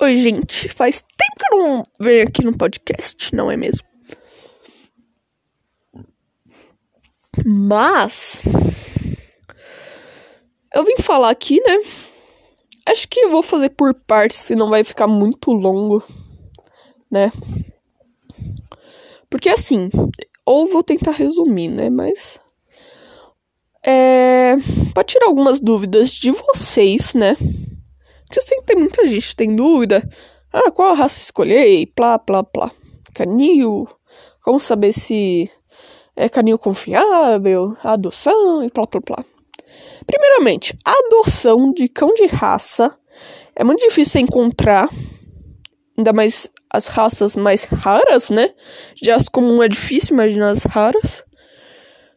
Oi, gente. Faz tempo que eu não venho aqui no podcast, não é mesmo? Mas. Eu vim falar aqui, né? Acho que eu vou fazer por partes, senão vai ficar muito longo, né? Porque assim, ou vou tentar resumir, né? Mas. É. Pra tirar algumas dúvidas de vocês, né? Porque eu sei que tem muita gente que tem dúvida. Ah, qual raça escolher? E plá, plá, plá. Canil. Como saber se é canil confiável? Adoção e plá, plá, plá. Primeiramente, a adoção de cão de raça é muito difícil encontrar. Ainda mais as raças mais raras, né? Já as comuns é difícil imaginar as raras.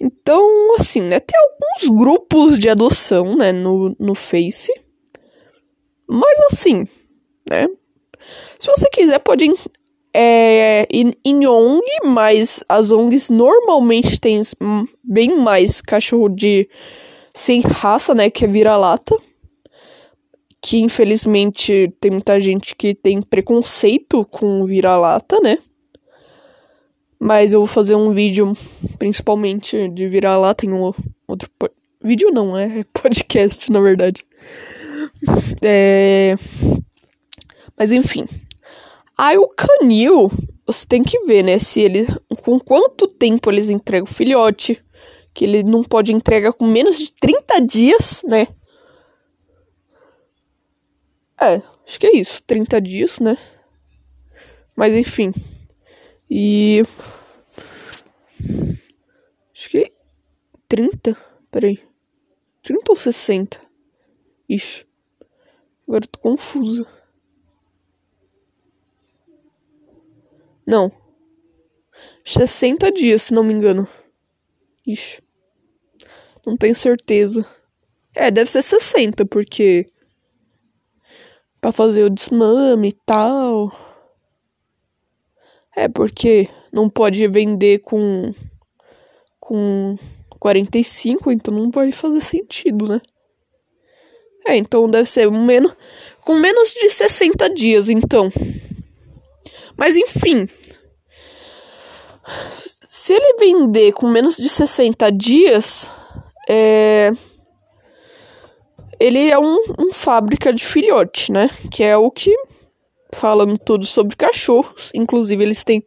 Então, assim, né? Tem alguns grupos de adoção, né? No, no Face. Mas assim, né? Se você quiser, pode ir é, em, em ONG, mas as ONGs normalmente têm bem mais cachorro de sem raça, né? Que é vira-lata. Que infelizmente tem muita gente que tem preconceito com vira-lata, né? Mas eu vou fazer um vídeo principalmente de vira-lata em um outro. Vídeo não, é podcast, na verdade. É... Mas enfim. Aí o canil, você tem que ver, né? Se ele. Com quanto tempo eles entregam o filhote. Que ele não pode entregar com menos de 30 dias, né? É, acho que é isso. 30 dias, né? Mas enfim. E. Acho que. 30? Peraí. 30 ou 60? Ixi. Agora eu tô confusa. Não. 60 dias, se não me engano. Ixi. Não tenho certeza. É, deve ser 60, porque. Pra fazer o desmame e tal. É, porque não pode vender com. Com 45, então não vai fazer sentido, né? É, então deve ser menos, com menos de 60 dias, então. Mas enfim. Se ele vender com menos de 60 dias, é. Ele é um, um fábrica de filhote, né? Que é o que. Falando tudo sobre cachorros. Inclusive, eles têm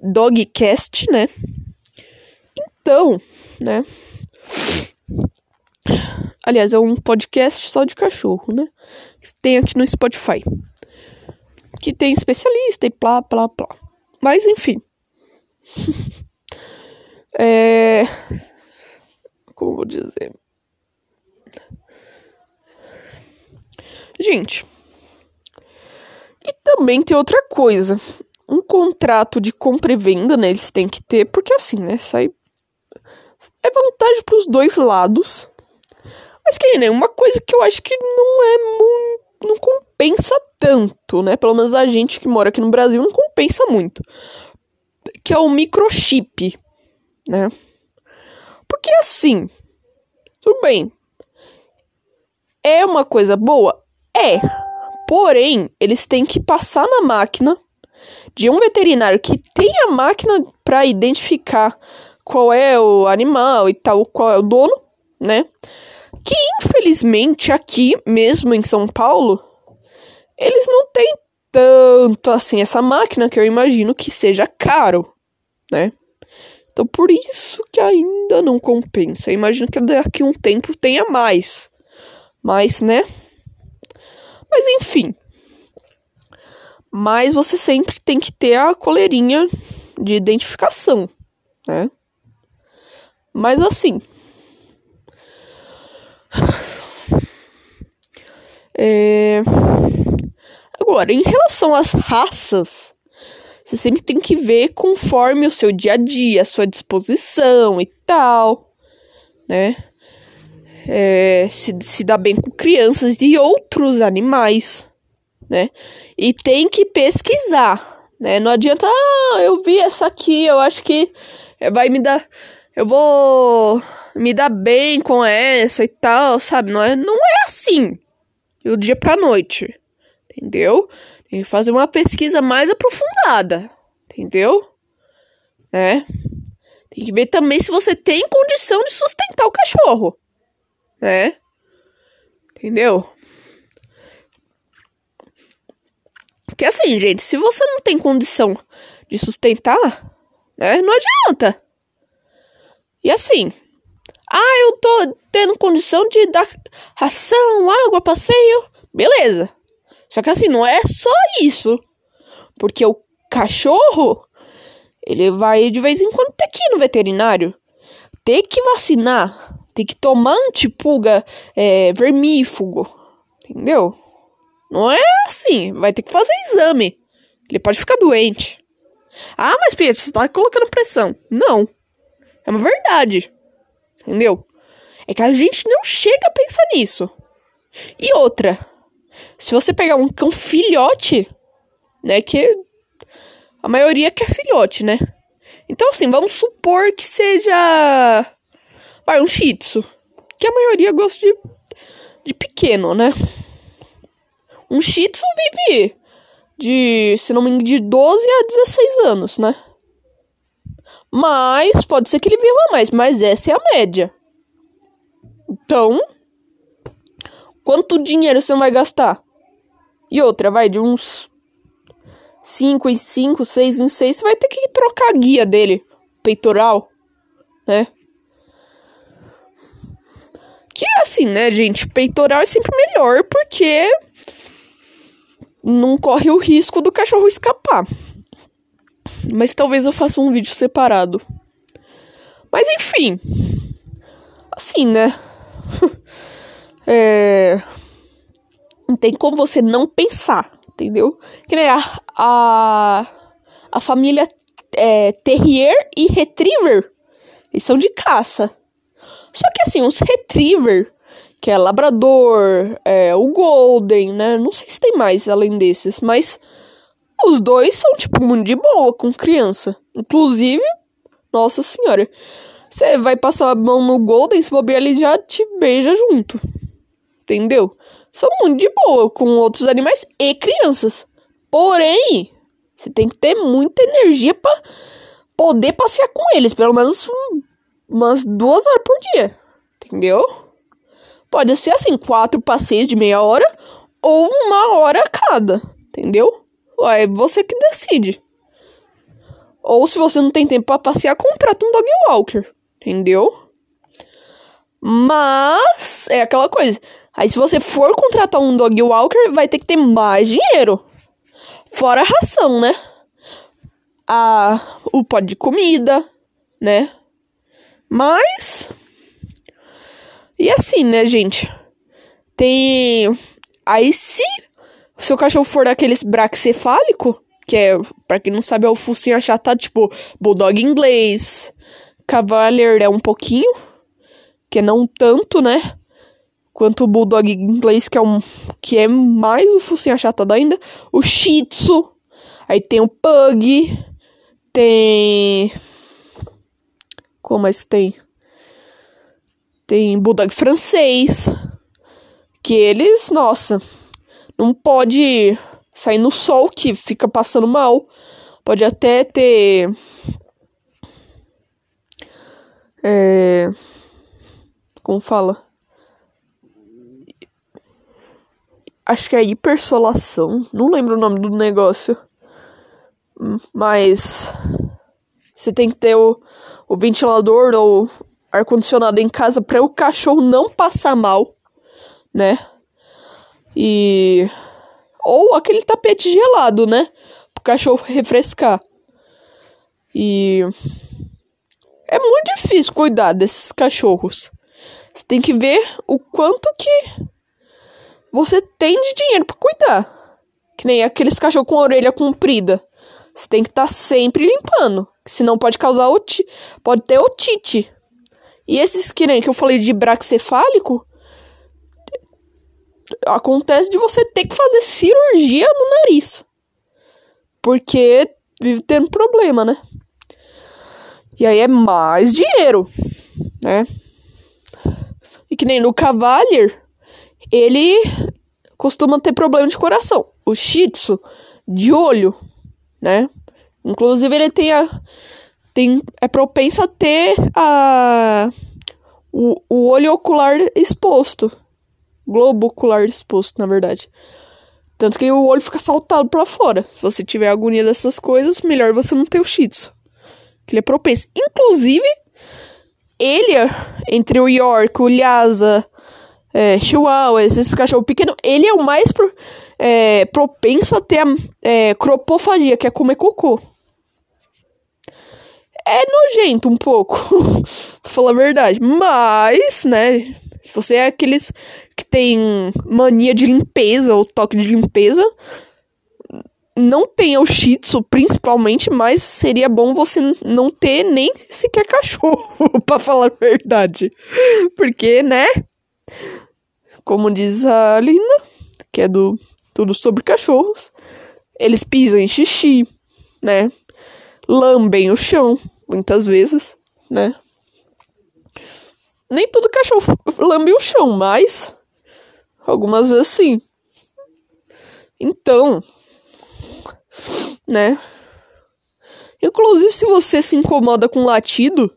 Dogcast, né? Então, né? Aliás, é um podcast só de cachorro, né? Tem aqui no Spotify. Que tem especialista e plá, plá, plá. Mas enfim. é. Como vou dizer? Gente. E também tem outra coisa. Um contrato de compra e venda, né? Eles têm que ter, porque assim, né? Sai. É vantagem pros dois lados mas que nem uma coisa que eu acho que não é muito. não compensa tanto, né? Pelo menos a gente que mora aqui no Brasil não compensa muito. Que é o microchip, né? Porque assim. Tudo bem. É uma coisa boa? É. Porém, eles têm que passar na máquina de um veterinário que tem a máquina para identificar qual é o animal e tal, qual é o dono, né? Que infelizmente aqui, mesmo em São Paulo, eles não têm tanto assim essa máquina que eu imagino que seja caro, né? Então por isso que ainda não compensa. Eu imagino que daqui a um tempo tenha mais. Mas, né? Mas enfim. Mas você sempre tem que ter a coleirinha de identificação, né? Mas assim, é... Agora, em relação às raças, você sempre tem que ver conforme o seu dia a dia, a sua disposição e tal, né? É, se, se dá bem com crianças e outros animais, né? E tem que pesquisar, né? Não adianta, ah, eu vi essa aqui, eu acho que vai me dar. Eu vou me dar bem com essa e tal, sabe? Não é, não é assim do dia pra noite. Entendeu? Tem que fazer uma pesquisa mais aprofundada. Entendeu? Né? Tem que ver também se você tem condição de sustentar o cachorro. Né? Entendeu? Porque assim, gente, se você não tem condição de sustentar, né, não adianta. E assim, ah, eu tô tendo condição de dar ração, água, passeio, beleza. Só que assim, não é só isso. Porque o cachorro, ele vai de vez em quando ter que ir no veterinário. Ter que vacinar. Tem que tomar antipulga é, vermífugo. Entendeu? Não é assim. Vai ter que fazer exame. Ele pode ficar doente. Ah, mas Pedro, você tá colocando pressão. Não. É uma verdade. Entendeu? É que a gente não chega a pensar nisso. E outra. Se você pegar um cão filhote, né, que a maioria quer filhote, né? Então assim, vamos supor que seja vai um shih tzu, que a maioria gosta de de pequeno, né? Um Shih Tzu vive de, se não me engano, de 12 a 16 anos, né? Mas pode ser que ele viva mais, mas essa é a média. Então, quanto dinheiro você vai gastar? E outra, vai de uns 5 em 5, 6 em 6, você vai ter que trocar a guia dele, peitoral, né? Que é assim, né, gente? Peitoral é sempre melhor porque não corre o risco do cachorro escapar. Mas talvez eu faça um vídeo separado. Mas enfim. Assim, né? é. Não tem como você não pensar, entendeu? Que nem a, a, a família é, Terrier e Retriever. Eles são de caça. Só que assim, os Retriever que é Labrador, é, o Golden, né? Não sei se tem mais além desses, mas os dois são, tipo, muito de boa com criança. Inclusive, nossa senhora, você vai passar a mão no Golden, se bobear, ele já te beija junto. Entendeu? São muito de boa com outros animais e crianças. Porém, você tem que ter muita energia para poder passear com eles, pelo menos umas duas horas por dia. Entendeu? Pode ser assim, quatro passeios de meia hora ou uma hora cada, entendeu? É você que decide. Ou se você não tem tempo para passear, contrata um dog walker, entendeu? Mas é aquela coisa. Aí se você for contratar um dog walker, vai ter que ter mais dinheiro. Fora a ração, né? A, o pó de comida, né? Mas e assim, né, gente? Tem. Aí, se o seu cachorro for daqueles braxcefálico, que é, pra quem não sabe, é o focinho achatado, tipo, bulldog inglês. Cavalier é um pouquinho, que é não tanto, né? Quanto o bulldog inglês, que é um que é mais o focinho achatado ainda. O shih tzu. Aí tem o pug. Tem. Como mais tem? Tem bulldog francês. Que eles, nossa, não pode sair no sol que fica passando mal. Pode até ter. É, como fala? Acho que é hipersolação. Não lembro o nome do negócio. Mas. Você tem que ter o, o ventilador ou ar-condicionado em casa para o cachorro não passar mal, né? E. Ou aquele tapete gelado, né? Para o cachorro refrescar. E. É muito difícil cuidar desses cachorros. Você tem que ver o quanto que você tem de dinheiro para cuidar. Que nem aqueles cachorros com orelha comprida. Você tem que estar tá sempre limpando. Senão pode causar otite. Pode ter otite. E esses que nem que eu falei de braxcefálico, acontece de você ter que fazer cirurgia no nariz. Porque vive tendo problema, né? E aí é mais dinheiro, né? E que nem no Cavalier, ele costuma ter problema de coração. O Shih Tzu, de olho, né? Inclusive ele tem a tem é propenso a ter a o, o olho ocular exposto. Globo ocular exposto, na verdade. Tanto que o olho fica saltado para fora. Se você tiver agonia dessas coisas, melhor você não ter o Shih Tzu. Que ele é propenso. Inclusive, ele, entre o York, o Lhasa, é, Chihuahua, esses cachorros pequenos, ele é o mais pro, é, propenso a ter a é, cropofagia, que é comer cocô. É nojento um pouco, pra falar a verdade. Mas, né, se você é aqueles que tem mania de limpeza ou toque de limpeza, não tenha o Shih Tzu, principalmente, mas seria bom você não ter nem sequer cachorro, pra falar a verdade. Porque, né? Como diz a Lina, que é do tudo sobre cachorros, eles pisam em xixi, né? Lambem o chão, muitas vezes, né? Nem todo cachorro lambe o chão, mas algumas vezes sim. Então, né? Inclusive, se você se incomoda com latido,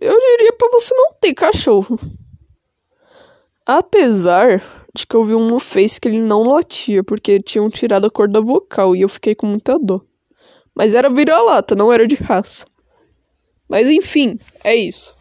eu diria para você não ter cachorro. Apesar de que eu vi um no Face que ele não latia, porque tinham tirado a corda vocal e eu fiquei com muita dor. Mas era vira-lata, não era de raça. Mas enfim, é isso.